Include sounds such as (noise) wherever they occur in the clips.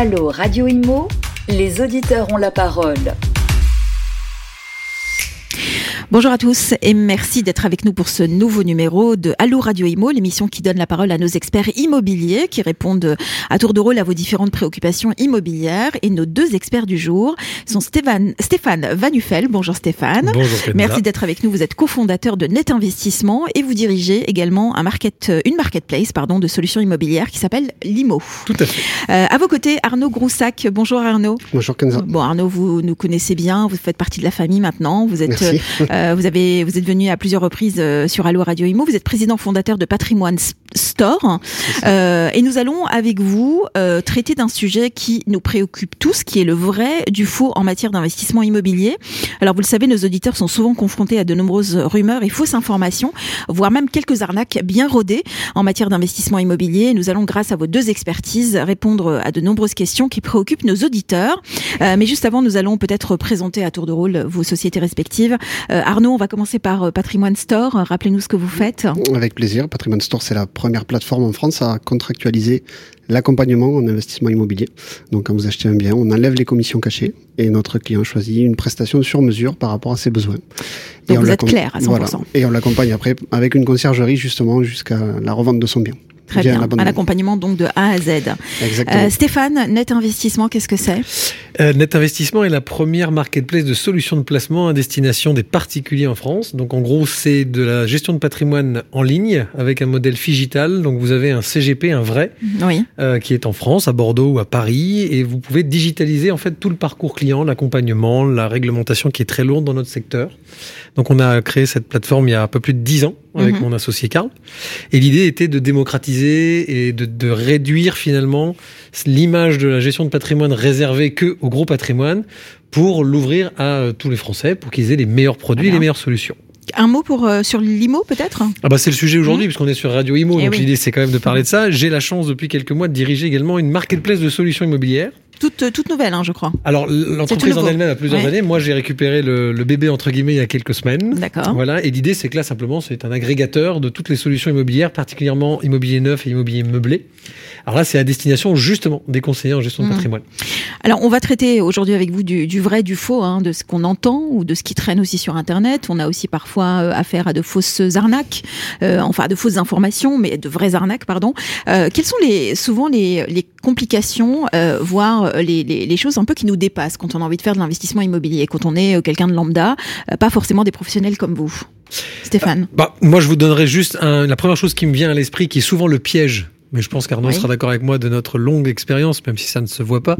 Allô Radio Imo, les auditeurs ont la parole. Bonjour à tous et merci d'être avec nous pour ce nouveau numéro de Allo Radio Imo, l'émission qui donne la parole à nos experts immobiliers qui répondent à tour de rôle à vos différentes préoccupations immobilières. Et nos deux experts du jour sont Stéphane, Stéphane Vanufel. Bonjour Stéphane. Bonjour Merci d'être avec nous. Vous êtes cofondateur de Net Investissement et vous dirigez également un market, une marketplace pardon, de solutions immobilières qui s'appelle Limo. Tout à fait. Euh, à vos côtés, Arnaud Groussac. Bonjour Arnaud. Bonjour Kenza. Bon Arnaud, vous nous connaissez bien, vous faites partie de la famille maintenant. Vous êtes Merci. Euh, vous avez, vous êtes venu à plusieurs reprises euh, sur Allo Radio Imo. Vous êtes président fondateur de Patrimoine Store, Euh, et nous allons avec vous euh, traiter d'un sujet qui nous préoccupe tous, qui est le vrai du faux en matière d'investissement immobilier. Alors vous le savez, nos auditeurs sont souvent confrontés à de nombreuses rumeurs et fausses informations, voire même quelques arnaques bien rodées en matière d'investissement immobilier. Nous allons, grâce à vos deux expertises, répondre à de nombreuses questions qui préoccupent nos auditeurs. Euh, mais juste avant, nous allons peut-être présenter à tour de rôle vos sociétés respectives. Euh, Arnaud, on va commencer par euh, Patrimoine Store. Rappelez-nous ce que vous faites. Avec plaisir. Patrimoine Store, c'est la première plateforme en France à contractualiser l'accompagnement en investissement immobilier. Donc, quand vous achetez un bien, on enlève les commissions cachées et notre client choisit une prestation sur mesure par rapport à ses besoins. Donc on vous êtes clair à 100%. Voilà. Et on l'accompagne après avec une conciergerie justement jusqu'à la revente de son bien. Très bien. Un accompagnement donc de A à Z. Exactement. Euh, Stéphane, Net Investissement, qu'est-ce que c'est? Euh, Net Investissement est la première marketplace de solutions de placement à destination des particuliers en France. Donc en gros, c'est de la gestion de patrimoine en ligne avec un modèle figital. Donc vous avez un CGP, un vrai, Oui. euh, qui est en France, à Bordeaux ou à Paris, et vous pouvez digitaliser en fait tout le parcours client, l'accompagnement, la réglementation qui est très lourde dans notre secteur. Donc on a créé cette plateforme il y a un peu plus de 10 ans avec Mhm. mon associé Karl. Et l'idée était de démocratiser et de, de réduire finalement l'image de la gestion de patrimoine réservée que au gros patrimoine pour l'ouvrir à euh, tous les Français pour qu'ils aient les meilleurs produits, les meilleures solutions. Un mot pour euh, sur l'IMO peut-être? Ah bah c'est le sujet aujourd'hui puisqu'on est sur Radio Imo, Eh donc oui. l'idée c'est quand même de parler de ça. J'ai la chance depuis quelques mois de diriger également une marketplace de solutions immobilières. Toute, toute nouvelle, hein, je crois. Alors l'entreprise en elle-même a plusieurs Ouais. années. Moi j'ai récupéré le, le bébé entre guillemets il y a quelques semaines. D'accord. Voilà, et l'idée c'est que là simplement c'est un agrégateur de toutes les solutions immobilières, particulièrement immobilier neuf et immobilier meublé. Alors là c'est à destination justement des conseillers en gestion de Mhm. patrimoine. Alors, on va traiter aujourd'hui avec vous du, du vrai, du faux, hein, de ce qu'on entend ou de ce qui traîne aussi sur Internet. On a aussi parfois euh, affaire à de fausses arnaques, euh, enfin à de fausses informations, mais de vraies arnaques, pardon. Euh, quelles sont les, souvent les, les complications, voire les, les, les choses un peu qui nous dépassent quand on a envie de faire de l'investissement immobilier, quand on est quelqu'un de lambda, pas forcément des professionnels comme vous? Stéphane Bah, moi, je vous donnerai juste un- la première chose qui me vient à l'esprit, qui est souvent le piège. Mais je pense qu'Arnaud Oui. sera d'accord avec moi de notre longue expérience, même si ça ne se voit pas,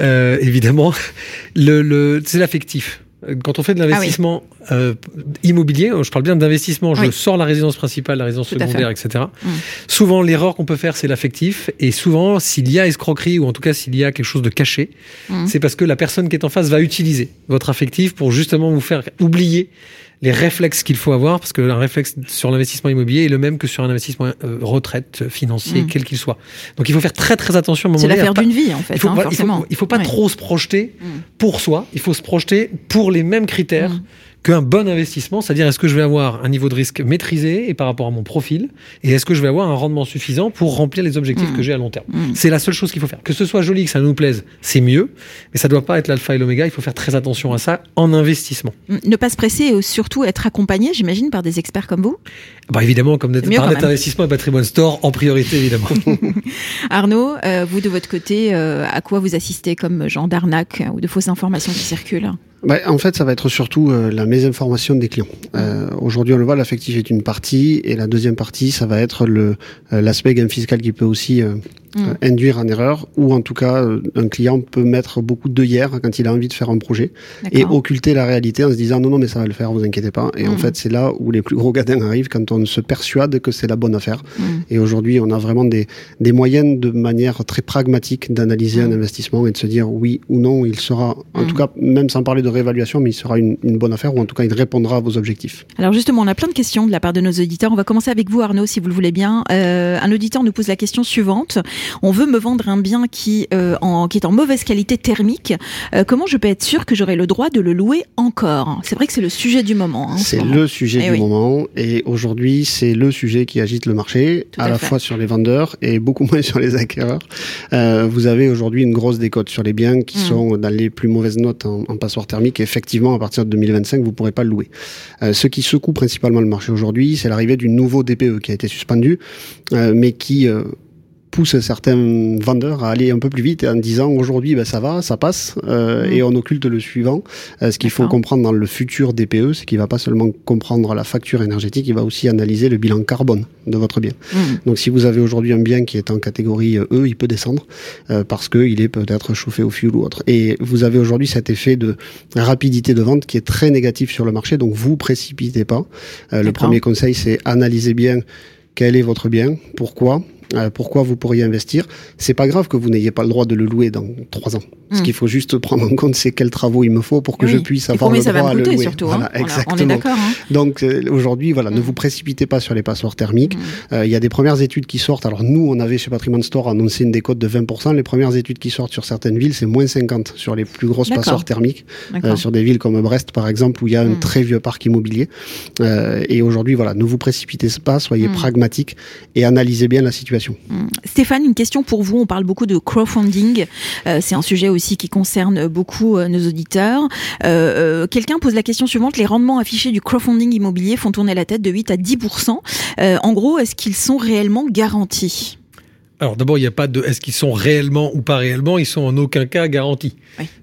euh, évidemment. (laughs) Le, le, c'est l'affectif. Quand on fait de l'investissement euh, immobilier, je parle bien d'investissement, je Ah Oui. sors la résidence principale, la résidence Tout secondaire, etc. Mm. Souvent, l'erreur qu'on peut faire, c'est l'affectif. Et souvent, s'il y a escroquerie, ou en tout cas s'il y a quelque chose de caché, Mm. c'est parce que la personne qui est en face va utiliser votre affectif pour justement vous faire oublier les réflexes qu'il faut avoir, parce que un réflexe sur l'investissement immobilier est le même que sur un investissement euh, retraite, euh, financier, Mm. quel qu'il soit. Donc il faut faire très très attention C'est l'affaire pas- d'une vie, en fait, il faut, hein, voilà, il faut- il faut pas trop se projeter Mm. pour soi, il faut se projeter pour les mêmes critères Mm. Qu'un bon investissement, c'est-à-dire est-ce que je vais avoir un niveau de risque maîtrisé et par rapport à mon profil, et est-ce que je vais avoir un rendement suffisant pour remplir les objectifs Mm. que j'ai à long terme. Mm. C'est la seule chose qu'il faut faire. Que ce soit joli, que ça nous plaise, c'est mieux, mais ça doit pas être l'alpha et l'oméga, il faut faire très attention à ça en investissement. Ne pas se presser et surtout être accompagné, j'imagine, par des experts comme vous? Bah évidemment, comme net, par net investissement et patrimoine store, en priorité évidemment. (laughs) Arnaud, euh, vous de votre côté, euh, à quoi vous assistez comme genre d'arnaque ou de fausses informations qui circulent? Bah, en fait, ça va être surtout euh, la mésinformation des clients. Euh, Aujourd'hui, on le voit, l'affectif est une partie, et la deuxième partie, ça va être le euh, l'aspect gain fiscal qui peut aussi euh, Mm. euh, induire en erreur, ou en tout cas, un client peut mettre beaucoup d'œillères quand il a envie de faire un projet et occulter la réalité en se disant non, non, mais ça va le faire, vous inquiétez pas. Et en Mm. fait, c'est là où les plus gros gadins arrivent quand on se persuade que c'est la bonne affaire. Et aujourd'hui, on a vraiment des, des moyens de manière très pragmatique d'analyser un investissement et de se dire oui ou non, il sera, en tout cas, même sans parler de réévaluation, mais il sera une, une bonne affaire ou en tout cas, il répondra à vos objectifs. Alors justement, on a plein de questions de la part de nos auditeurs. On va commencer avec vous, Arnaud, si vous le voulez bien. Euh, un auditeur nous pose la question suivante. On veut me vendre un bien qui, en, qui est en mauvaise qualité thermique. comment je peux être sûr que j'aurai le droit de le louer encore? C'est vrai que c'est le sujet du moment. Hein, c'est le sujet eh du moment. Et aujourd'hui, c'est le sujet qui agite le marché, à, la fois sur les vendeurs et beaucoup (laughs) moins sur les acquéreurs. vous avez aujourd'hui une grosse décote sur les biens qui hmm. sont dans les plus mauvaises notes en, en passoire thermique. Effectivement, à partir de 2025, vous pourrez pas le louer. ce qui secoue principalement le marché aujourd'hui, c'est l'arrivée du nouveau DPE qui a été suspendu, euh, mais qui euh, pousse certains vendeurs à aller un peu plus vite en disant aujourd'hui ben, ça va, ça passe euh, mmh. et on occulte le suivant. ce qu'il faut comprendre dans le futur DPE, c'est qu'il va pas seulement comprendre la facture énergétique, il va aussi analyser le bilan carbone de votre bien. Mmh. Donc si vous avez aujourd'hui un bien qui est en catégorie E, il peut descendre parce qu'il est peut-être chauffé au fioul ou autre. Et vous avez aujourd'hui cet effet de rapidité de vente qui est très négatif sur le marché, donc vous précipitez pas. le premier conseil c'est analyser bien quel est votre bien, pourquoi, euh, pourquoi vous pourriez investir? C'est pas grave que vous n'ayez pas le droit de le louer dans trois ans. Ce hmm. qu'il faut juste prendre en compte, c'est quels travaux il me faut pour que je puisse avoir le droit à le louer. Surtout, hein. voilà, exactement. On est. Hein. Donc euh, aujourd'hui, voilà, ne hmm. vous précipitez pas sur les passoires thermiques. Hmm. Euh, il y a des premières études qui sortent. Alors nous, on avait chez Patrimoine Store annoncé une décote de 20%. Les premières études qui sortent sur certaines villes, c'est moins 50 sur les plus grosses passoires thermiques, sur des villes comme Brest par exemple, où il y a un très vieux parc immobilier. et aujourd'hui, voilà, ne vous précipitez pas, soyez pragmatiques et analysez bien la situation. Stéphane, une question pour vous. On parle beaucoup de crowdfunding. Euh, c'est un sujet aussi qui concerne beaucoup euh, nos auditeurs. Euh, quelqu'un pose la question suivante. Les rendements affichés du crowdfunding immobilier font tourner la tête de 8 à 10% En gros, est-ce qu'ils sont réellement garantis? Alors d'abord, il n'y a pas de est-ce qu'ils sont réellement ou pas réellement, ils sont en aucun cas garantis.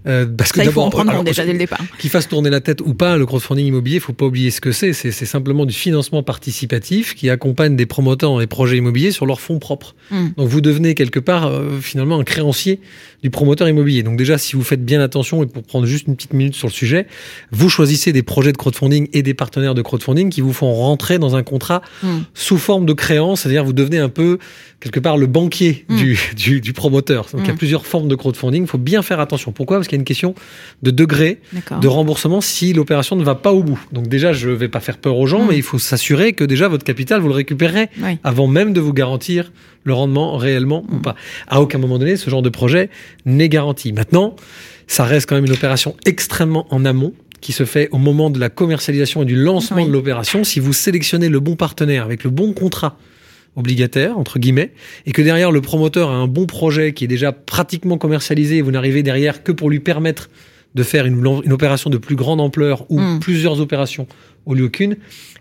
Euh, parce que d'abord, déjà dès le départ. Qu'ils fassent tourner la tête ou pas, le crowdfunding immobilier, il faut pas oublier ce que c'est. C'est simplement du financement participatif qui accompagne des promoteurs et projets immobiliers sur leurs fonds propres. Hmm. Donc vous devenez quelque part euh, finalement un créancier du promoteur immobilier. Donc déjà, si vous faites bien attention et pour prendre juste une petite minute sur le sujet, vous choisissez des projets de crowdfunding et des partenaires de crowdfunding qui vous font rentrer dans un contrat hmm. sous forme de créance, c'est-à-dire vous devenez un peu quelque part le banquier hmm. du, du, promoteur. Donc il y a hmm. plusieurs formes de crowdfunding. Il faut bien faire attention. Pourquoi? Parce qu'il y a une question de degré de remboursement si l'opération ne va pas au bout. Donc déjà, je ne vais pas faire peur aux gens, hmm. mais il faut s'assurer que déjà votre capital, vous le récupérez avant même de vous garantir le rendement réellement ou pas. À aucun moment donné, ce genre de projet n'est garanti. Maintenant, ça reste quand même une opération extrêmement en amont qui se fait au moment de la commercialisation et du lancement de l'opération. Si vous sélectionnez le bon partenaire avec le bon contrat obligataire, entre guillemets, et que derrière le promoteur a un bon projet qui est déjà pratiquement commercialisé et vous n'arrivez derrière que pour lui permettre de faire une, opération de plus grande ampleur ou hmm. plusieurs opérations au lieu qu'une,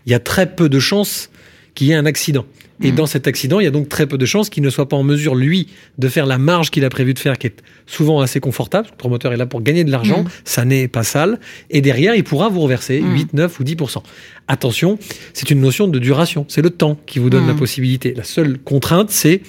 il y a très peu de chances qu'il y ait un accident. Et mm. dans cet accident, il y a donc très peu de chances qu'il ne soit pas en mesure, lui, de faire la marge qu'il a prévu de faire, qui est souvent assez confortable. Le promoteur est là pour gagner de l'argent, mm. ça n'est pas sale. Et derrière, il pourra vous reverser 8, mm. 9 ou 10%. Attention, c'est une notion de duration. C'est le temps qui vous donne la possibilité. La seule contrainte, c'est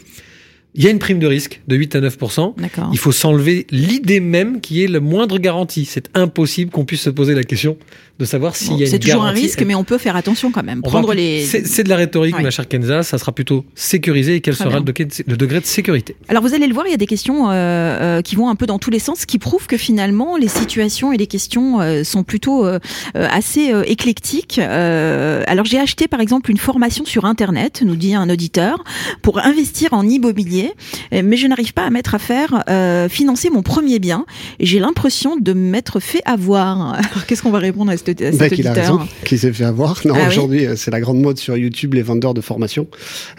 il y a une prime de risque de 8 à 9% Il faut s'enlever l'idée même qui est le moindre garantie. C'est impossible qu'on puisse se poser la question de savoir s'il y a une C'est toujours un risque, mais on peut faire attention quand même. Prendre les. C'est de la rhétorique, ma chère Kenza. Ça sera plutôt sécurisé et quel sera le, degré de sécurité Alors vous allez le voir, il y a des questions euh, euh, qui vont un peu dans tous les sens, qui prouvent que finalement les situations et les questions euh, sont plutôt assez éclectiques. alors j'ai acheté par exemple une formation sur Internet, nous dit un auditeur, pour investir en immobilier, mais je n'arrive pas à mettre à faire financer mon premier bien. Et j'ai l'impression de m'être fait avoir. (laughs) Alors qu'est-ce qu'on va répondre à cette bah, qu'il a raison, qui s'est fait avoir. Non, ah aujourd'hui, euh, c'est la grande mode sur YouTube, les vendeurs de formation,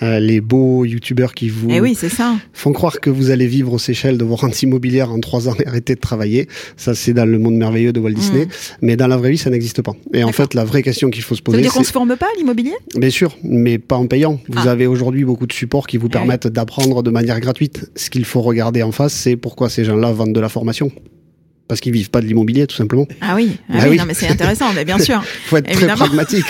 euh, les beaux YouTubeurs qui vous eh oui, ça. font croire que vous allez vivre aux Seychelles de vos rentes immobilières en trois ans et arrêter de travailler. Ça, c'est dans le monde merveilleux de Walt Disney. Mm. Mais dans la vraie vie, ça n'existe pas. Et en fait, la vraie question qu'il faut se poser, ça veut dire qu'on se forme pas à l'immobilier? Bien sûr, mais pas en payant. Vous ah. avez aujourd'hui beaucoup de supports qui vous eh permettent d'apprendre de manière gratuite. Ce qu'il faut regarder en face, c'est pourquoi ces gens-là vendent de la formation parce qu'ils vivent pas de l'immobilier tout simplement. Ah oui, ah bah oui, Non, mais c'est intéressant, mais bien sûr. (laughs) faut être très pragmatique.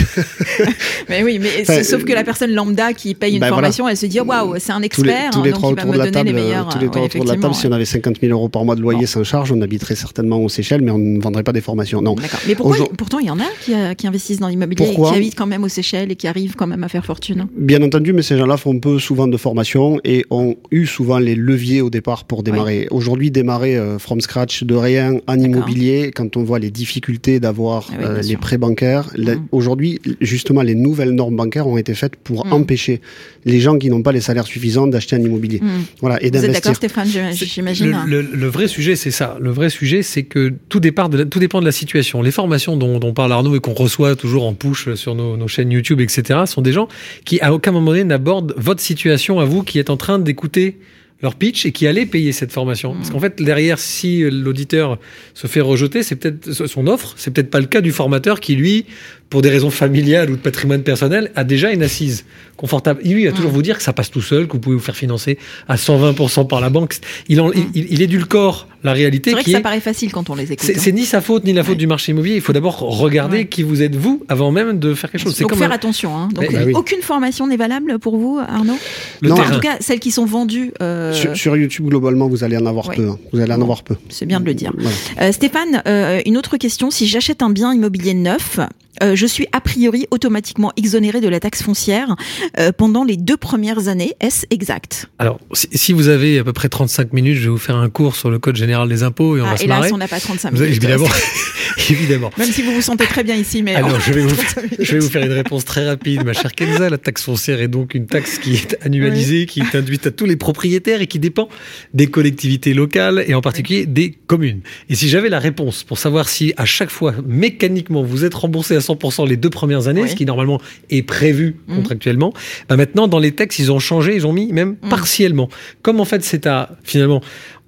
(laughs) mais oui, mais sauf que la personne lambda qui paye une bah, formation, elle se dit waouh, c'est un expert, tous les, il va me donner table. Tous les trois autour de la table, si on avait 50 000 euros par mois de loyer sans charge, on habiterait certainement aux Seychelles, mais on ne vendrait pas des formations. Non. Mais pourquoi, pourtant, il y en a qui, euh, qui investissent dans l'immobilier, et qui habitent quand même aux Seychelles et qui arrivent quand même à faire fortune. Bien entendu, mais ces gens-là font peu souvent de formation et ont eu souvent les leviers au départ pour démarrer. Aujourd'hui, démarrer euh, from scratch de rien en immobilier, quand on voit les difficultés d'avoir Ah oui, euh, les prêts bancaires, Mm. aujourd'hui, justement, les nouvelles normes bancaires ont été faites pour Mm. empêcher les gens qui n'ont pas les salaires suffisants d'acheter un immobilier. Hmm. Voilà, et Vous êtes d'accord, d'investir. Stéphane J'imagine. Le, le- le vrai sujet, c'est ça. Le vrai sujet, c'est que tout, départ de la- tout dépend de la situation. Les formations dont, dont parle Arnaud et qu'on reçoit toujours en push sur nos, nos chaînes YouTube, etc., sont des gens qui, à aucun moment donné, n'abordent votre situation à vous qui êtes en train d'écouter leur pitch et qui allez payer cette formation. Parce qu'en fait, derrière, si l'auditeur se fait rejeter, c'est peut-être son offre, c'est peut-être pas le cas du formateur qui, lui, pour des raisons familiales ou de patrimoine personnel, a déjà une assise confortable. Lui, il va toujours vous dire que ça passe tout seul, que vous pouvez vous faire financer à 120% par la banque. Il, en, il, il édulcore la réalité C'est vrai qui que ça est... paraît facile quand on les écoute. C'est hein. ni sa faute ni la faute Ouais. du marché immobilier. Il faut d'abord regarder Ouais. qui vous êtes vous avant même de faire quelque chose. Donc comme faire un- attention. Hein. Donc bah oui. aucune formation n'est valable pour vous, Arnaud? Le Non, En tout cas, celles qui sont vendues, euh, Sur, sur YouTube, globalement, vous allez en avoir Ouais. peu. hein. Vous allez en avoir peu. c'est bien de le dire. Euh, Stéphane, euh, une autre question. Si j'achète un bien immobilier neuf, euh, je suis a priori automatiquement exonéré de la taxe foncière euh, pendant les deux premières années. Est-ce exact? Alors, si, si vous avez à peu près 35 minutes, je vais vous faire un cours sur le code général des impôts et on Ah, va se marrer. on n'a pas 35 Vous avez- minutes. évidemment, (laughs) évidemment. Même si vous vous sentez très bien ici, mais Alors, je vais, vous, 35 minutes. je vais vous faire une réponse très rapide, ma chère Kenza. La taxe foncière est donc une taxe qui est annualisée, qui est induite à tous les propriétaires et qui dépend des collectivités locales et en particulier des communes. Et si j'avais la réponse pour savoir si à chaque fois, mécaniquement, vous êtes remboursé à 100% les deux premières années, Oui. ce qui normalement est prévu Mhm. contractuellement, bah maintenant, dans les textes, ils ont changé, ils ont mis même Mhm. partiellement. Comme en fait, c'est à, finalement,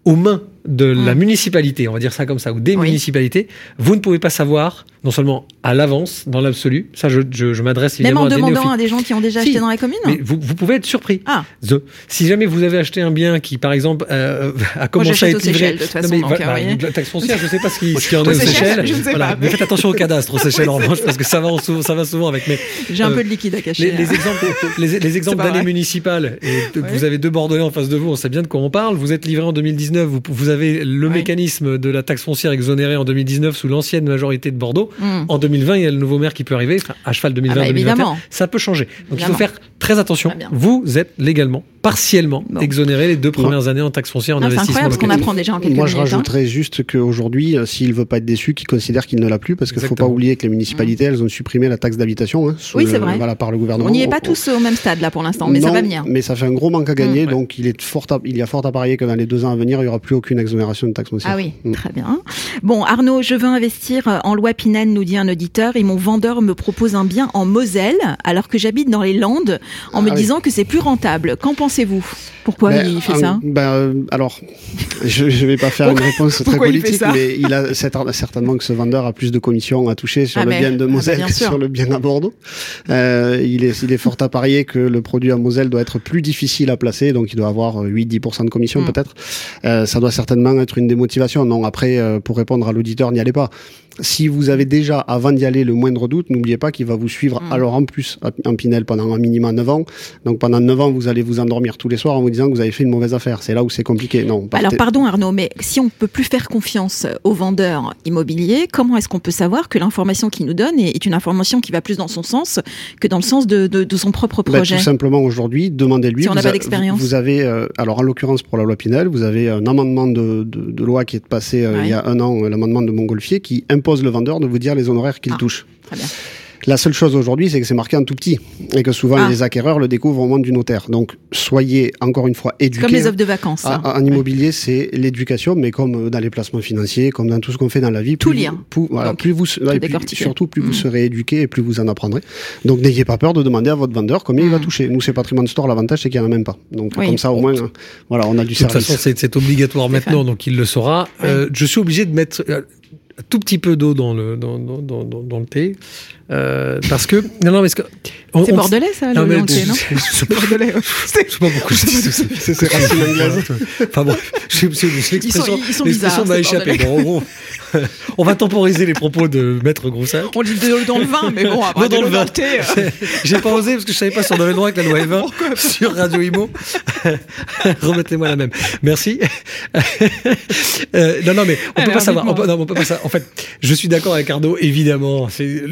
aux mains de la Mm. municipalité, on va dire ça comme ça, ou des Oui. municipalités, vous ne pouvez pas savoir, non seulement à l'avance, dans l'absolu, ça je, je, je m'adresse Même évidemment en à des demandant néophytes. à des gens qui ont déjà Si. acheté dans la commune Mais vous, vous pouvez être surpris. Ah. The- Si jamais vous avez acheté un bien qui, par exemple, euh, (laughs) a commencé à être livré... De toute façon, donc, voilà, euh, voyez. la taxe foncière, je ne sais pas ce qui- (laughs) ce qu'il y en a Aux Seychelles, je Voilà. pas, Mais mais- faites attention au cadastre aux (laughs) Seychelles en revanche, parce que ça va, souvent, ça va souvent avec. Mais J'ai un euh, peu de liquide à cacher. les, les hein. exemples, les, les exemples d'années municipales, et Ouais. vous avez deux Bordelais en face de vous, on sait bien de quoi on parle. Vous êtes livré en 2019, vous, vous avez le Ouais. mécanisme de la taxe foncière exonérée en 2019 sous l'ancienne majorité de Bordeaux. Hmm. En 2020, il y a le nouveau maire qui peut arriver, enfin, à cheval 2020-2021. Ah bah, évidemment. ça peut changer. Donc Évidemment. il faut faire très attention. Vous êtes légalement, partiellement Bon. exonéré les deux premières années en taxe foncière en Ah, c'est investissement incroyable ce qu'on apprend déjà en quelques Moi, je hein. rajouterais juste qu'aujourd'hui, euh, s'il veut pas être déçu, qu'il considère qu'il ne l'a plus, parce qu'il faut pas oublier que les municipalités, elles ont supprimé la taxe d'habitation. hein, Oui, c'est vrai. Voilà, par le gouvernement. On n'y est pas tous au même stade là pour l'instant, mais ça va venir. Mais ça fait un gros manque à gagner, Mm. donc il, est fort à- il y a fort à parier que dans les deux ans à venir, il n'y aura plus aucune exonération de taxe foncière. Ah oui, très bien. Bon, Arnaud, je veux investir euh, en loi Pinel, nous dit un auditeur, et mon vendeur me propose un bien en Moselle, alors que j'habite dans les Landes, en me Ah oui. disant que c'est plus rentable. Qu'en pensez-vous? Pourquoi Ben, il fait ça? ben, euh, Alors, (laughs) je ne vais pas faire une réponse très il politique, mais il a certainement que ce vendeur a plus de commissions à toucher sur Ah, le mais- bien de ah, bah, Moselle que sur le bien à Bordeaux. Euh, il, est, il est fort à parier que le produit à Moselle doit être plus difficile à placer, donc il doit avoir 8-10% de commission Mm. peut-être. Euh, ça doit certainement être une démotivation. Non, après, euh, pour répondre à l'auditeur, n'y allez pas. Si vous avez déjà, avant d'y aller, le moindre doute, n'oubliez pas qu'il va vous suivre Mm. alors en plus en Pinel pendant un minimum 9 ans. Donc pendant 9 ans, vous allez vous endormir tous les soirs en vous disant que vous avez fait une mauvaise affaire. C'est là où c'est compliqué. Non, partez- Alors pardon Arnaud, mais si on peut plus faire confiance aux vendeurs immobiliers, comment est-ce qu'on peut savoir que l'information qu'il nous donne est une information qui va plus dans son sens que dans le sens de, de, de son propre Ben, projet tout simplement aujourd'hui, demandez-lui. Si on n'a pas d'expérience. Vous avez, euh, alors en l'occurrence pour la loi Pinel, vous avez un amendement de, loi qui est passé euh, Ouais. il y a un an, euh, l'amendement de Montgolfier, qui impose le vendeur de vous dire les honoraires qu'il Ah. touche. Très bien. La seule chose aujourd'hui, c'est que c'est marqué en tout petit et que souvent Ah. les acquéreurs le découvrent au moment du notaire. Donc soyez encore une fois éduqués. comme les offres de vacances. Ça. En immobilier, c'est l'éducation, mais comme euh, dans les placements financiers, comme dans tout ce qu'on fait dans la vie. Tout plus vous- plus, voilà, Donc, plus vous, plus- surtout plus Mm. vous serez éduqué et plus vous en apprendrez. Donc n'ayez pas peur de demander à votre vendeur combien il va Mm. toucher. Nous, c'est Patrimoine Store, l'avantage, c'est qu'il n'y en a même pas. Donc Oui. comme ça, au moins, euh, voilà, on a du De toute service. façon, c'est obligatoire maintenant, donc il le saura. Euh, je suis obligé de mettre euh, tout petit peu d'eau dans le, dans, dans, dans- dans le thé. Euh, parce que. Non, non, mais ce que. on- C'est on- bordelais ça, Non, le non je- je- je- Bordelais. Je sais pas pourquoi je dis tout ça. C'est c'est racine anglaise. Enfin bon, l'expression ils sont l'expression bizarres, m'a échappé. Bon, en gros, on va temporiser les propos de Maître Groussac. On dit de l'eau dans le vin, mais bon, après Non, dans le vin. euh, (laughs) J'ai pas osé parce que je savais pas si on avait le droit avec la loi Evin sur Radio Imo. (laughs) Remettez-moi la même. Merci. (laughs) Euh, non, non, mais on peut pas savoir. On peut, non, on peut pas savoir. En fait, je suis d'accord avec Arnaud, évidemment. C'est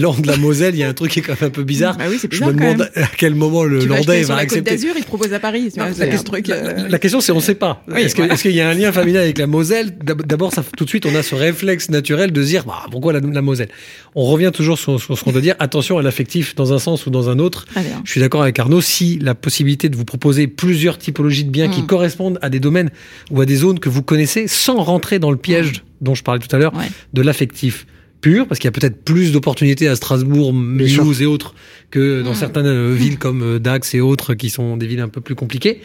Landes, la Moselle, il y a un truc qui est quand même un peu bizarre. Bah oui, c'est Je bizarre me demande à quel moment le Tu Landais va accepter. d'Azur, ils te proposent à Paris. vois, La, question- truc. euh, la question, c'est on ne sait pas. Oui, est-ce qu'il y a un lien familial avec la Moselle? D'ab- D'abord, tout de suite, on a ce réflexe naturel de se dire bah, pourquoi la, la Moselle? On revient toujours sur, sur ce qu'on doit dire. Attention à l'affectif dans un sens ou dans un autre. Je suis d'accord avec Arnaud. Si la possibilité de vous proposer plusieurs typologies de biens qui Mm. correspondent à des domaines ou à des zones que vous connaissez sans rentrer dans le piège dont je parlais tout à l'heure Ouais. de l'affectif pur, parce qu'il y a peut-être plus d'opportunités à Strasbourg, Mulhouse et autres que dans certaines euh, villes comme euh, Dax et autres qui sont des villes un peu plus compliquées.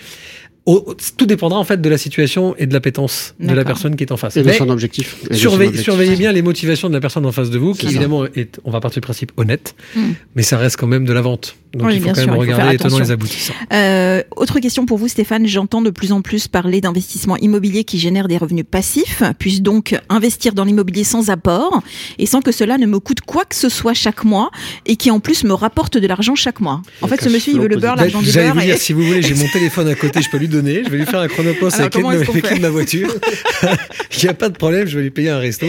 Au- tout dépendra en fait de la situation et de l'appétence de la personne qui est en face. Et de Mais son objectif. Et de son surveillez, objectif. surveillez bien les motivations de la personne en face de vous, qui ça. évidemment est, on va partir du principe honnête, Mm. mais ça reste quand même de la vente. Donc Oui, il faut quand sûr, même regarder les tenants les aboutissants. Euh, autre question pour vous, Stéphane. J'entends de plus en plus parler d'investissements immobiliers qui génèrent des revenus passifs. Puis-je donc investir dans l'immobilier sans apport et sans que cela ne me coûte quoi que ce soit chaque mois et qui en plus me rapporte de l'argent chaque mois? En fait, ce monsieur, il veut le beurre, l'argent du beurre. vous dire, et- si vous voulez, j'ai mon (laughs) téléphone à côté, je peux lui donner. Je vais lui faire un chronopost avec de ma voiture. (laughs) Il n'y a pas de problème, je vais lui payer un resto.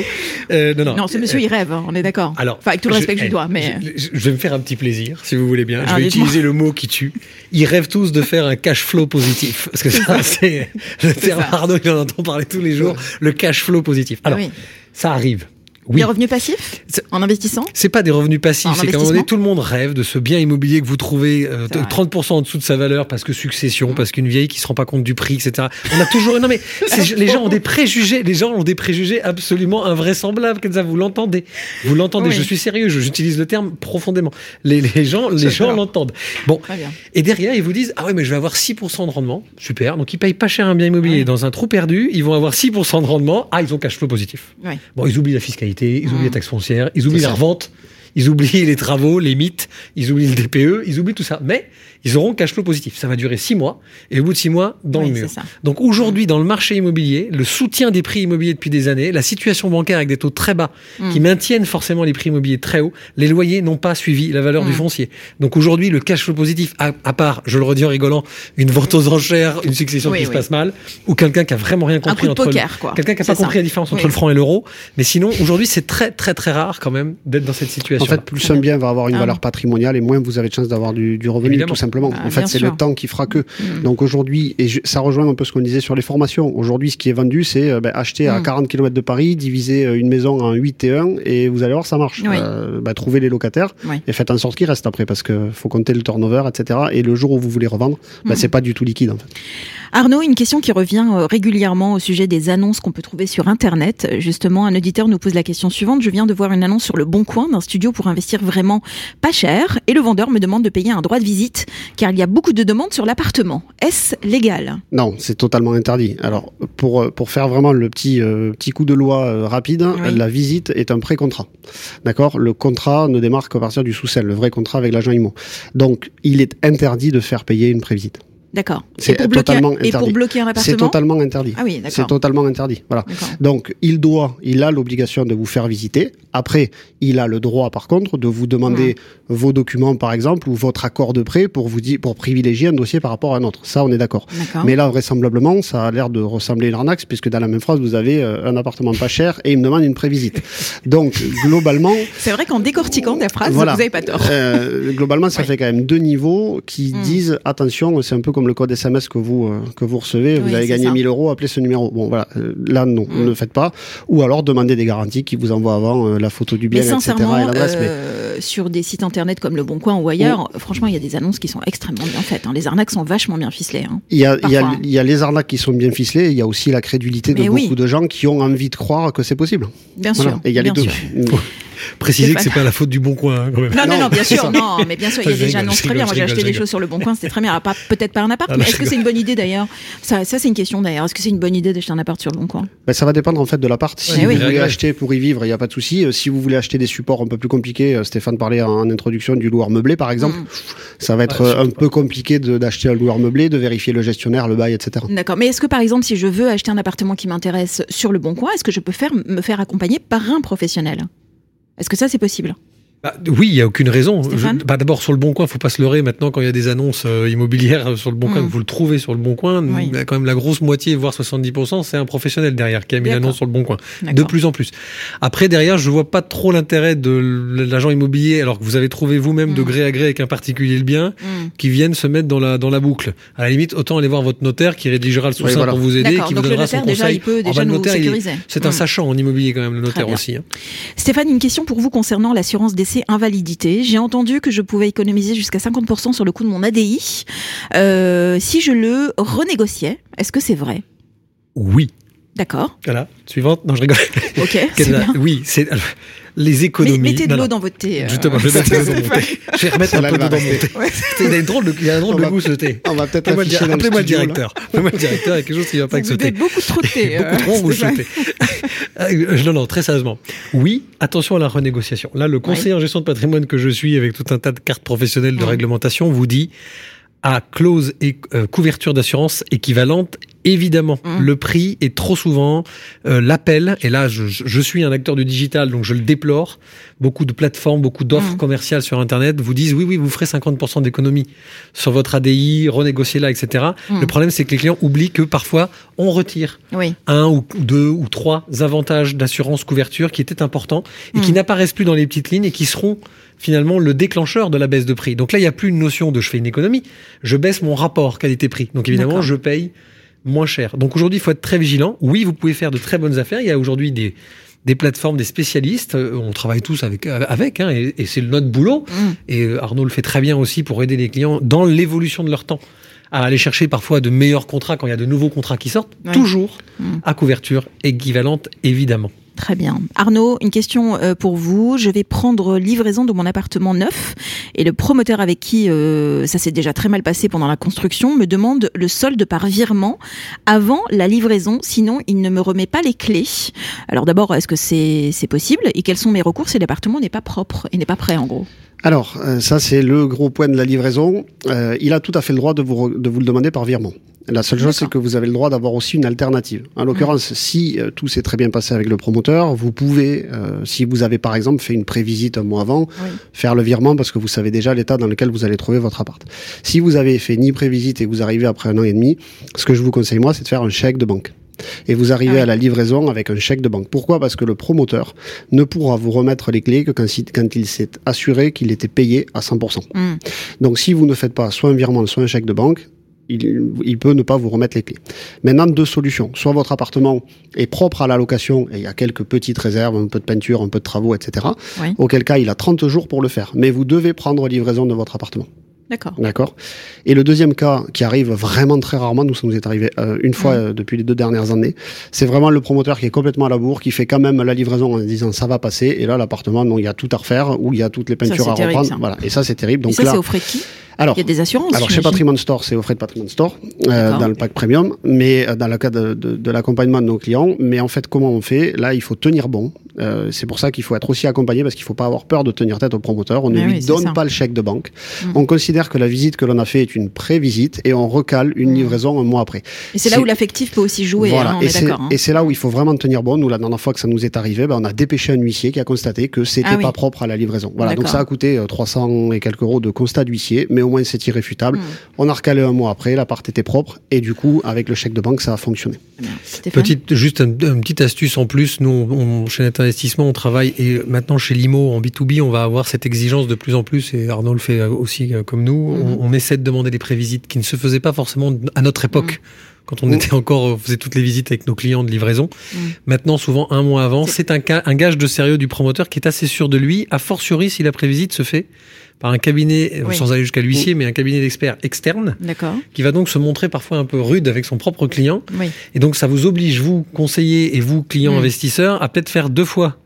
Euh, non, non. Non, ce monsieur, il rêve, hein, on est d'accord. Alors, enfin, avec tout le je- respect que je lui dois, mais Je, je vais me faire un petit plaisir, si vous voulez bien. Je Ah, vais utiliser le mot qui tue. Ils rêvent tous de faire un cash flow positif. Parce que ça, c'est le terme. Arnaud, il en entend parler tous les jours. Le cash flow positif. Alors, oui. ça arrive. Oui. les revenus passifs C'est- en investissant. C'est pas des revenus passifs, c'est qu'à un moment donné, tout le monde rêve de ce bien immobilier que vous trouvez euh, C'est vrai. 30% en dessous de sa valeur parce que succession, parce qu'une vieille qui se rend pas compte du prix, etc. On a toujours, non mais (laughs) les gens ont des préjugés, les gens ont des préjugés absolument invraisemblables. Kenza, vous l'entendez, vous l'entendez. Oui. Je suis sérieux, j'utilise le terme profondément. Les, les gens, les gens l'entendent. Bon, et derrière, ils vous disent Ah ouais, mais je vais avoir 6% de rendement. Super. Donc, ils payent pas cher un bien immobilier. Ouais. Dans un trou perdu, ils vont avoir 6% de rendement. Ah, ils ont cash flow positif. Ouais. Bon, ils oublient la fiscalité, ils oublient Mm. la taxe foncière, ils oublient la revente, ils oublient les travaux, les mythes, ils oublient le DPE, ils oublient tout ça. Mais ils auront cash flow positif. Ça va durer 6 mois. Et au bout de 6 mois, dans Oui, le mur. c'est ça. Donc aujourd'hui, dans le marché immobilier, le soutien des prix immobiliers depuis des années, la situation bancaire avec des taux très bas Mm. qui maintiennent forcément les prix immobiliers très hauts, les loyers n'ont pas suivi la valeur du Mm. foncier. Donc aujourd'hui, le cash flow positif, à, à part, je le redis en rigolant, une vente aux enchères, une succession Oui, qui se passe mal, ou quelqu'un qui a vraiment rien compris entre le- poker, quoi. Quelqu'un qui n'a C'est pas compris la différence entre Oui. le franc et l'euro. Mais sinon, aujourd'hui, c'est très, très, très rare quand même d'être dans cette En situation. fait, plus un bien va avoir une Ah valeur patrimoniale et moins vous avez de chances d'avoir du, du revenu, Évidemment. tout simplement. Ah, en fait, c'est le temps qui fera que. Mm. Donc aujourd'hui, et je- ça rejoint un peu ce qu'on disait sur les formations. Aujourd'hui, ce qui est vendu, c'est euh, ben, acheter à Mm. 40 km de Paris, diviser euh, une maison en 8 et 1, et vous allez voir, ça marche. Oui. Euh, ben, trouvez les locataires Oui. et faites en sorte qu'ils restent après, parce que faut compter le turnover, etc. Et le jour où vous voulez revendre, ben, Mm. c'est pas du tout liquide. En fait. Arnaud, une question qui revient euh, régulièrement au sujet des annonces qu'on peut trouver sur Internet. Justement, un auditeur nous pose la question suivante. Je viens de voir une annonce sur le Bon Coin d'un studio pour investir vraiment pas cher et le vendeur me demande de payer un droit de visite car il y a beaucoup de demandes sur l'appartement. Est-ce légal? Non, c'est totalement interdit. Alors, pour, euh, pour faire vraiment le petit, euh, petit coup de loi euh, rapide, Oui. la visite est un pré-contrat. D'accord? Le contrat ne démarre qu'à partir du sous-sel, le vrai contrat avec l'agent IMO. Donc, il est interdit de faire payer une prévisite. D'accord. C'est Et pour bloquer- totalement Et pour interdit. bloquer un C'est appartement totalement interdit. Ah oui, C'est d'accord. totalement interdit. Voilà. Donc, il doit, il a l'obligation de vous faire visiter. Après, il a le droit, par contre, de vous demander vos documents, par exemple, ou votre accord de prêt pour vous pour privilégier un dossier par rapport à un autre. Ça, on est d'accord. Mais là, vraisemblablement, ça a l'air de ressembler à une arnaque, puisque dans la même phrase, vous avez euh, un appartement pas cher et il me demande une prévisite. Donc, globalement, (laughs) C'est vrai qu'en décortiquant ta phrase, Voilà. vous n'avez pas tort. euh, globalement, ça fait quand même deux niveaux qui Mm. disent attention, c'est un peu comme le code SMS que vous euh, que vous recevez. vous avez gagné ça. 1000 euros, appelez ce numéro. Bon, voilà. euh, là, non, Mm. ne le faites pas. Ou alors demandez des garanties qui vous envoient avant euh, la photo du bien, Mais etc. et mais- sur des sites internet comme Le Bon Coin ou ailleurs, franchement, il y a des annonces qui sont extrêmement bien faites. hein. Les arnaques sont vachement bien ficelées. hein. Il y, a, y y les arnaques qui sont bien ficelées, il y a aussi la crédulité de beaucoup de gens qui ont envie de croire que c'est possible. Bien Voilà. sûr. Et il y a les deux. (laughs) Préciser que c'est pas la faute du bon coin, hein, quand même. Non, non, Non, bien sûr, (laughs) non, mais bien sûr, il y a des annonces très bien. Moi, j'ai acheté des choses sur le bon coin, c'était très bien. Peut-être pas un appart, Ah, mais est-ce que c'est une bonne idée d'ailleurs? Ça, ça c'est une question d'ailleurs. Est-ce que c'est une bonne idée d'acheter un appart sur le bon coin? Ben, ça va dépendre en fait de l'appart. Si Ouais, vous voulez acheter pour y vivre, il n'y a pas de souci. Euh, Si vous voulez acheter des supports un peu plus compliqués, euh, Stéphane parlait en, introduction du loueur meublé par exemple, Mm. ça va être Ouais, euh, un peu compliqué de- d'acheter un loueur meublé, de vérifier le gestionnaire, le bail, etc. D'accord. Mais est-ce que par exemple, si je veux acheter un appartement qui m'intéresse sur le bon coin, est-ce que je peux faire, me faire accompagner par un professionnel? Est-ce que ça, c'est possible? Bah, oui, il n'y a aucune raison. Je- bah, D'abord, sur le Bon Coin, faut pas se leurrer. Maintenant, quand il y a des annonces euh, immobilières sur le Bon Coin, Mm. vous le trouvez sur le Bon Coin. Oui. quand même la grosse moitié, voire 70%, c'est un professionnel derrière qui a mis D'accord. l'annonce sur le Bon Coin. De plus en plus. Après, derrière, je vois pas trop l'intérêt de l'agent immobilier, alors que vous avez trouvé vous-même de Mm. gré à gré avec un particulier le bien, Hmm. qui viennent se mettre dans la, dans la boucle. À la limite, autant aller voir votre notaire qui rédigera le sous-sein voilà. pour vous aider, D'accord. qui vous Donc le donnera son déjà, conseil. il peut Ah, déjà bah, le nous notaire, il est- sécuriser. C'est un sachant en immobilier quand même, le notaire aussi. hein. Stéphane, une question pour vous concernant l'assurance décès invalidité. J'ai entendu que je pouvais économiser jusqu'à 50% sur le coût de mon ADI euh, si je le renégociais. Est-ce que c'est vrai? Oui. D'accord. Voilà. Suivante. Non, je rigole. Ok. (laughs) bien. oui, c'est les Mais- économies. mettez de l'eau dans votre thé. euh, Justement, je vais (laughs) mettre de l'eau dans mon thé. Je vais remettre un peu d'eau dans mon thé. rester. Il y a, une drôle de, il y a un drôle On de va- goût ce thé. On va peut-être afficher le appelez-moi le directeur. Appelez-moi le directeur, il y a quelque chose qui va pas avec ce Vous thé. beaucoup trop de thé. (laughs) Beaucoup euh, trop rouge ce thé. Euh, non, non, très sérieusement. Oui, attention à la renégociation. Là, le conseiller en gestion de patrimoine que je suis, avec tout un tas de cartes professionnelles de Ouais. réglementation, vous dit à clause et euh, couverture d'assurance équivalente, évidemment, Mm. le prix est trop souvent euh, l'appel. Et là, je, suis un acteur du digital, donc je le déplore. Beaucoup de plateformes, beaucoup d'offres Mm. commerciales sur Internet vous disent oui, oui, vous ferez 50% d'économie sur votre ADI, renégociez-la, etc. Mm. Le problème, c'est que les clients oublient que parfois, on retire Oui. un ou deux ou trois avantages d'assurance couverture qui étaient importants et qui n'apparaissent plus dans les petites lignes et qui seront finalement le déclencheur de la baisse de prix. Donc là, il n'y a plus une notion de je fais une économie, je baisse mon rapport qualité-prix. Donc évidemment, je paye moins cher. Donc aujourd'hui, il faut être très vigilant. Oui, vous pouvez faire de très bonnes affaires. Il y a aujourd'hui des des plateformes, des spécialistes, Euh, on travaille tous avec, avec hein, et, et c'est notre boulot. Mm. Et euh, Arnaud le fait très bien aussi pour aider les clients dans l'évolution de leur temps à aller chercher parfois de meilleurs contrats quand il y a de nouveaux contrats qui sortent, Ouais. toujours Mm. à couverture équivalente, évidemment. Très bien. Arnaud, une question euh, pour vous. Je vais prendre livraison de mon appartement neuf et le promoteur avec qui euh, ça s'est déjà très mal passé pendant la construction me demande le solde par virement avant la livraison, sinon il ne me remet pas les clés. Alors d'abord, est-ce que c'est possible? Et quels sont mes recours si l'appartement n'est pas propre et n'est pas prêt en gros? Alors, euh, ça c'est le gros point de la livraison. Il a tout à fait le droit de vous, de vous le demander par virement. La seule chose, c'est que vous avez le droit d'avoir aussi une alternative. En l'occurrence, si euh, tout s'est très bien passé avec le promoteur, vous pouvez, euh, si vous avez par exemple fait une prévisite un mois avant, Oui. faire le virement parce que vous savez déjà l'état dans lequel vous allez trouver votre appart. Si vous avez fait ni prévisite et que vous arrivez après un an et demi, ce que je vous conseille moi, c'est de faire un chèque de banque. Et vous arrivez Ah oui. à la livraison avec un chèque de banque. Pourquoi? Parce que le promoteur ne pourra vous remettre les clés que quand, il s'est assuré qu'il était payé à 100%. Mm. Donc si vous ne faites pas soit un virement, soit un chèque de banque, il, il peut ne pas vous remettre les clés. Maintenant, deux solutions. Soit votre appartement est propre à la location et il y a quelques petites réserves, un peu de peinture, un peu de travaux, etc. Oui. Auquel cas, il a 30 jours pour le faire. Mais vous devez prendre livraison de votre appartement. D'accord. D'accord? Et le deuxième cas qui arrive vraiment très rarement, nous, ça nous est arrivé euh, une fois euh, depuis les deux dernières années, c'est vraiment le promoteur qui est complètement à la bourre, qui fait quand même la livraison en disant ça va passer, et là l'appartement, non, il y a tout à refaire, ou il y a toutes les Ça, peintures à terrible, reprendre. ça. Voilà. Et ça, c'est terrible. et Donc ça, là, c'est au frais de qui? Alors, Il y a des assurances alors chez. Patrimoine Store, c'est au frais de Patrimoine Store euh, dans le pack premium, mais euh, dans le cas de, de, de l'accompagnement de nos clients. Mais en fait, comment on fait? Là, il faut tenir bon. Euh, c'est pour ça qu'il faut être aussi accompagné parce qu'il faut pas avoir peur de tenir tête au promoteur. On ne Mais lui oui, donne ça. pas le chèque de banque. Mm. On considère que la visite que l'on a fait est une pré-visite et on recale une Mm. livraison un mois après. Et c'est là où l'affectif peut aussi jouer, voilà. hein, on et est c'est d'accord. hein. et c'est là où il faut vraiment tenir bon. Nous, la dernière fois que ça nous est arrivé, ben, on a dépêché un huissier qui a constaté que c'était Ah oui. pas propre à la livraison. Voilà. Donc ça a coûté euh, 300 et quelques euros de constat d'huissier, mais au moins c'est irréfutable. Mm. On a recalé un mois après, l'appart était propre et du coup, avec le chèque de banque, ça a fonctionné. Petite, juste un- une petite astuce en plus. Nous, on, chez Net Investissement, on travaille et maintenant chez Limo en B2B, on va avoir cette exigence de plus en plus et Arnaud le fait aussi euh, comme nous. Mhm. On, on essaie de demander des prévisites qui ne se faisaient pas forcément à notre époque. Quand on était encore, on faisait toutes les visites avec nos clients de livraison. Mhm. Maintenant, souvent un mois avant, C'est- un, un gage de sérieux du promoteur qui est assez sûr de lui, a fortiori si la prévisite se fait par un cabinet, euh, Oui. sans aller jusqu'à l'huissier, mais un cabinet d'experts externe, D'accord. qui va donc se montrer parfois un peu rude avec son propre client. Oui. Et donc, ça vous oblige, vous, conseiller et vous, client Mm. investisseur, à peut-être faire deux fois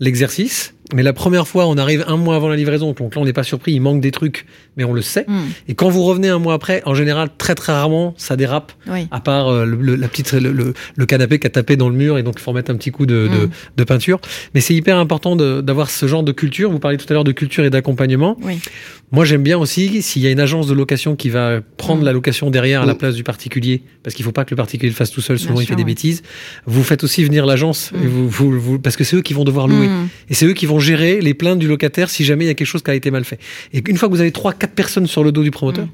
l'exercice. Mais la première fois, on arrive un mois avant la livraison, donc là, on n'est pas surpris, il manque des trucs, mais on le sait. Mm. Et quand vous revenez un mois après, en général, très très rarement, ça dérape, Oui. à part euh, le, la petite, le, le- le canapé qui a tapé dans le mur, et donc il faut remettre un petit coup de, de, Mm. de peinture. Mais c'est hyper important d'avoir ce genre de culture. Vous parliez tout à l'heure de culture et d'accompagnement. Oui. Moi, j'aime bien aussi s'il y a une agence de location qui va prendre Mm. la location derrière à la Mm. place du particulier, parce qu'il faut pas que le particulier le fasse tout seul, Bien souvent il sûr, fait des oui. bêtises. Vous faites aussi venir l'agence, Mm. vous, vous, vous- parce que c'est eux qui vont devoir louer. Mm. Et c'est eux qui vont vont gérer les plaintes du locataire si jamais il y a quelque chose qui a été mal fait. Et une fois que vous avez trois, quatre personnes sur le dos du promoteur, Mm.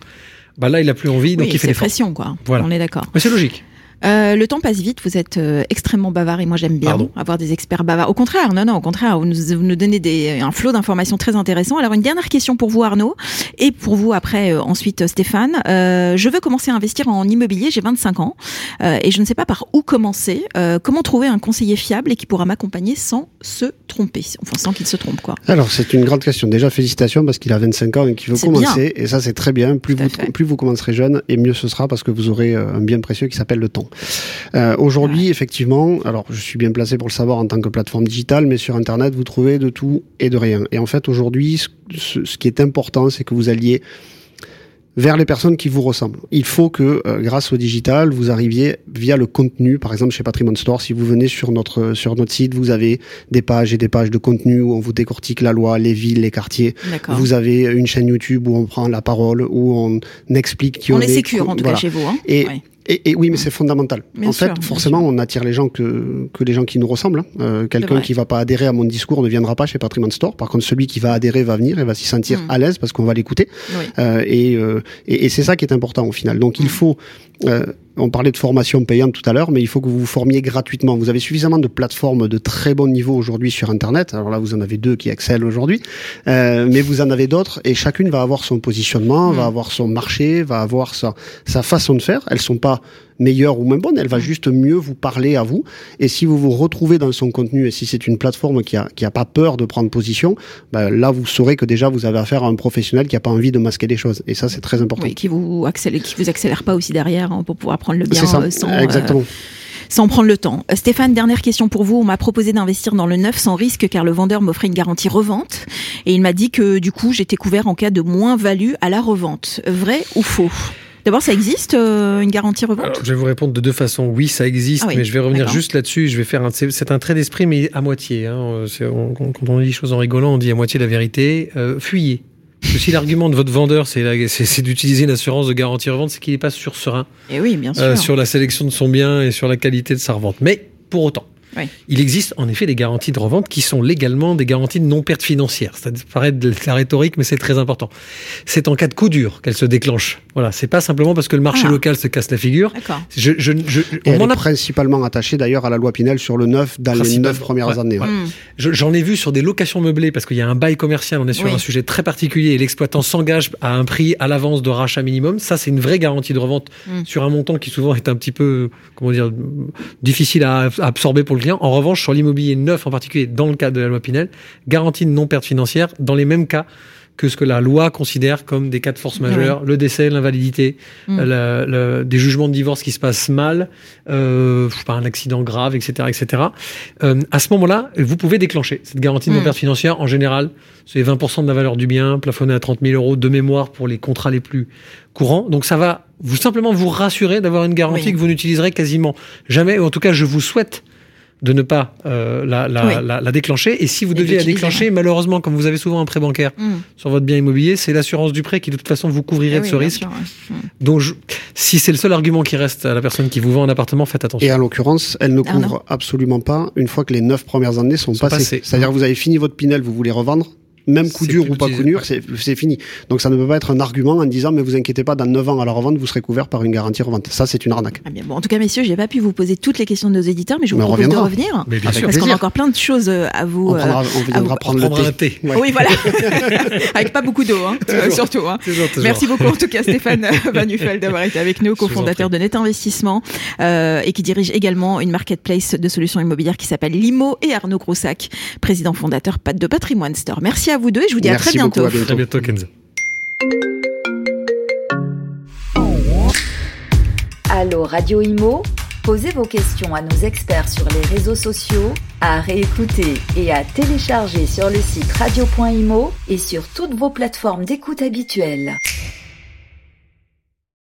bah là, il a plus envie, donc Oui, il fait des pression, quoi. Voilà. On est d'accord. Mais c'est logique. Euh, le temps passe vite, vous êtes euh, extrêmement bavard et moi j'aime bien Pardon? avoir des experts bavards. Au contraire, non, non, au contraire, vous nous, vous nous donnez des, un flot d'informations très intéressant. Alors une dernière question pour vous Arnaud et pour vous après euh, ensuite Stéphane. Je veux commencer à investir en immobilier, j'ai 25 ans et je ne sais pas par où commencer. Comment trouver un conseiller fiable et qui pourra m'accompagner sans se tromper, enfin sans qu'il se trompe quoi. Alors, c'est une grande question. Déjà, félicitations parce qu'il a 25 ans et qu'il veut commencer. Et ça, c'est très bien. Plus vous, plus vous commencerez jeune, et mieux ce sera parce que vous aurez un bien précieux qui s'appelle le temps. Euh, Aujourd'hui, effectivement, alors je suis bien placé pour le savoir en tant que plateforme digitale, mais sur Internet, vous trouvez de tout et de rien. Et en fait, aujourd'hui, ce, ce- ce qui est important, c'est que vous alliez vers les personnes qui vous ressemblent. Il faut que, euh, grâce au digital, vous arriviez via le contenu. Par exemple, chez Patrimoine Store, si vous venez sur notre sur notre site, vous avez des pages et des pages de contenu où on vous décortique la loi, les villes, les quartiers. Vous avez une chaîne YouTube où on prend la parole, où on explique qui on, On est sécure en tout Voilà. cas chez vous. Hein Et, Ouais. Et, et oui, mais c'est fondamental. Bien en sûr, fait, forcément, on attire les gens que, que les gens qui nous ressemblent. hein. Euh, Quelqu'un qui va pas adhérer à mon discours ne viendra pas chez Patrimoine Store. Par contre, celui qui va adhérer va venir et va s'y sentir Mm. à l'aise parce qu'on va l'écouter. Oui. Euh, et euh, et, et c'est ça qui est important au final. Donc, il Mm. faut. On parlait de formation payante tout à l'heure, mais il faut que vous vous formiez gratuitement. Vous avez suffisamment de plateformes de très bon niveau aujourd'hui sur Internet. Alors là, vous en avez deux qui excellent aujourd'hui, euh, mais vous en avez d'autres et chacune va avoir son positionnement, Mm. va avoir son marché, va avoir sa, sa façon de faire. Elles sont pas meilleures ou moins bonnes, elle va juste mieux vous parler à vous. Et si vous vous retrouvez dans son contenu et si c'est une plateforme qui a, qui a pas peur de prendre position, ben là, vous saurez que déjà vous avez affaire à un professionnel qui a pas envie de masquer les choses. Et ça, c'est très important. Oui, qui vous accélère, qui vous accélère pas aussi derrière hein, pour pouvoir prendre le bien ça, euh, sans, euh, exactement. sans prendre le temps. Euh, Stéphane, dernière question pour vous. On m'a proposé d'investir dans le neuf sans risque car le vendeur m'offrait une garantie revente et il m'a dit que du coup j'étais couvert en cas de moins-value à la revente. Vrai ou faux? D'abord, ça existe euh, une garantie revente Alors, je vais vous répondre de deux façons. Oui, ça existe, Ah oui, mais je vais revenir juste là-dessus. Je vais faire un, c'est un trait d'esprit, mais à moitié. Hein. Euh, on- quand on dit les choses en rigolant, on dit à moitié la vérité. Euh, fuyez. Si l'argument de votre vendeur, c'est d'utiliser une assurance de garantie revente, c'est qu'il n'est pas sur serein Eh oui, bien sûr. euh, sur la sélection de son bien et sur la qualité de sa revente. Mais pour autant, Oui. il existe en effet des garanties de revente qui sont légalement des garanties de non-perte financière. Ça paraît de la rhétorique, mais c'est très important. C'est en cas de coup dur qu'elle se déclenche. Voilà, c'est pas simplement parce que le marché Ah. local se casse la figure. D'accord. Je, je, je, Et on elle m'en est a- principalement attachée d'ailleurs à la loi Pinel sur le neuf dans les neuf premières ouais, années. ouais. Je- j'en ai vu sur des locations meublées parce qu'il y a un bail commercial, on est sur Oui. un sujet très particulier et l'exploitant s'engage à un prix à l'avance de rachat minimum. Ça, c'est une vraie garantie de revente Mm. sur un montant qui souvent est un petit peu, comment dire, difficile à absorber pour le client. En revanche, sur l'immobilier neuf en particulier, dans le cadre de la loi Pinel, garantie de non-perte financière dans les mêmes cas que ce que la loi considère comme des cas de force majeure, le décès, l'invalidité, Mm. euh, la- la- des jugements de divorce qui se passent mal, euh, je sais pas, un accident grave, etc., etc. Euh, à ce moment-là, vous pouvez déclencher cette garantie de Mm. non-perte financière. En général, c'est 20% de la valeur du bien, plafonné à 30 000 euros de mémoire pour les contrats les plus courants. Donc ça va vous simplement vous rassurer d'avoir une garantie Oui. que vous n'utiliserez quasiment jamais. Ou en tout cas, je vous souhaite de ne pas euh, la, la, Oui. la, la déclencher. Et si vous Et deviez la déclencher, malheureusement, comme vous avez souvent un prêt bancaire Hmm. sur votre bien immobilier, c'est l'assurance du prêt qui de toute façon vous couvrirait Eh de ce risque. sûr, ouais. Hmm. Donc, je- si c'est le seul argument qui reste à la personne qui vous vend un appartement, faites attention. Et en l'occurrence, elle ne couvre absolument pas une fois que les neuf premières années sont, Sont passées. passées. C'est-à-dire que vous avez fini votre Pinel, vous voulez revendre, même coup dur ou pas coup dur, ouais. c'est fini. Donc ça ne peut pas être un argument en disant mais vous inquiétez pas, dans 9 ans à la revente, vous serez couvert par une garantie revente. Ça, c'est une arnaque. Ah bien, bon, en tout cas, messieurs, j'ai pas pu vous poser toutes les questions de nos éditeurs, mais je vous Mais on propose de revenir. Mais bien Avec sûr, Parce qu'on a encore plein de choses euh, à vous. On, euh, prendra, on viendra vous- prendre on le thé. un thé. Ouais. Oui, voilà. (laughs) Avec pas beaucoup d'eau, hein, euh, surtout. Hein. Toujours, toujours. Merci beaucoup en tout cas Stéphane Van Nuffel d'avoir été avec nous, cofondateur de Net Investissement euh, et qui dirige également une marketplace de solutions immobilières qui s'appelle Limo et Arnaud Groussac, président fondateur de Patrimoine Store. Merci à vous deux et je vous dis à très beaucoup, bientôt. à bientôt. Très bientôt, Kenza. Allô Radio Imo Posez vos questions à nos experts sur les réseaux sociaux, à réécouter et à télécharger sur le site radio.imo et sur toutes vos plateformes d'écoute habituelles.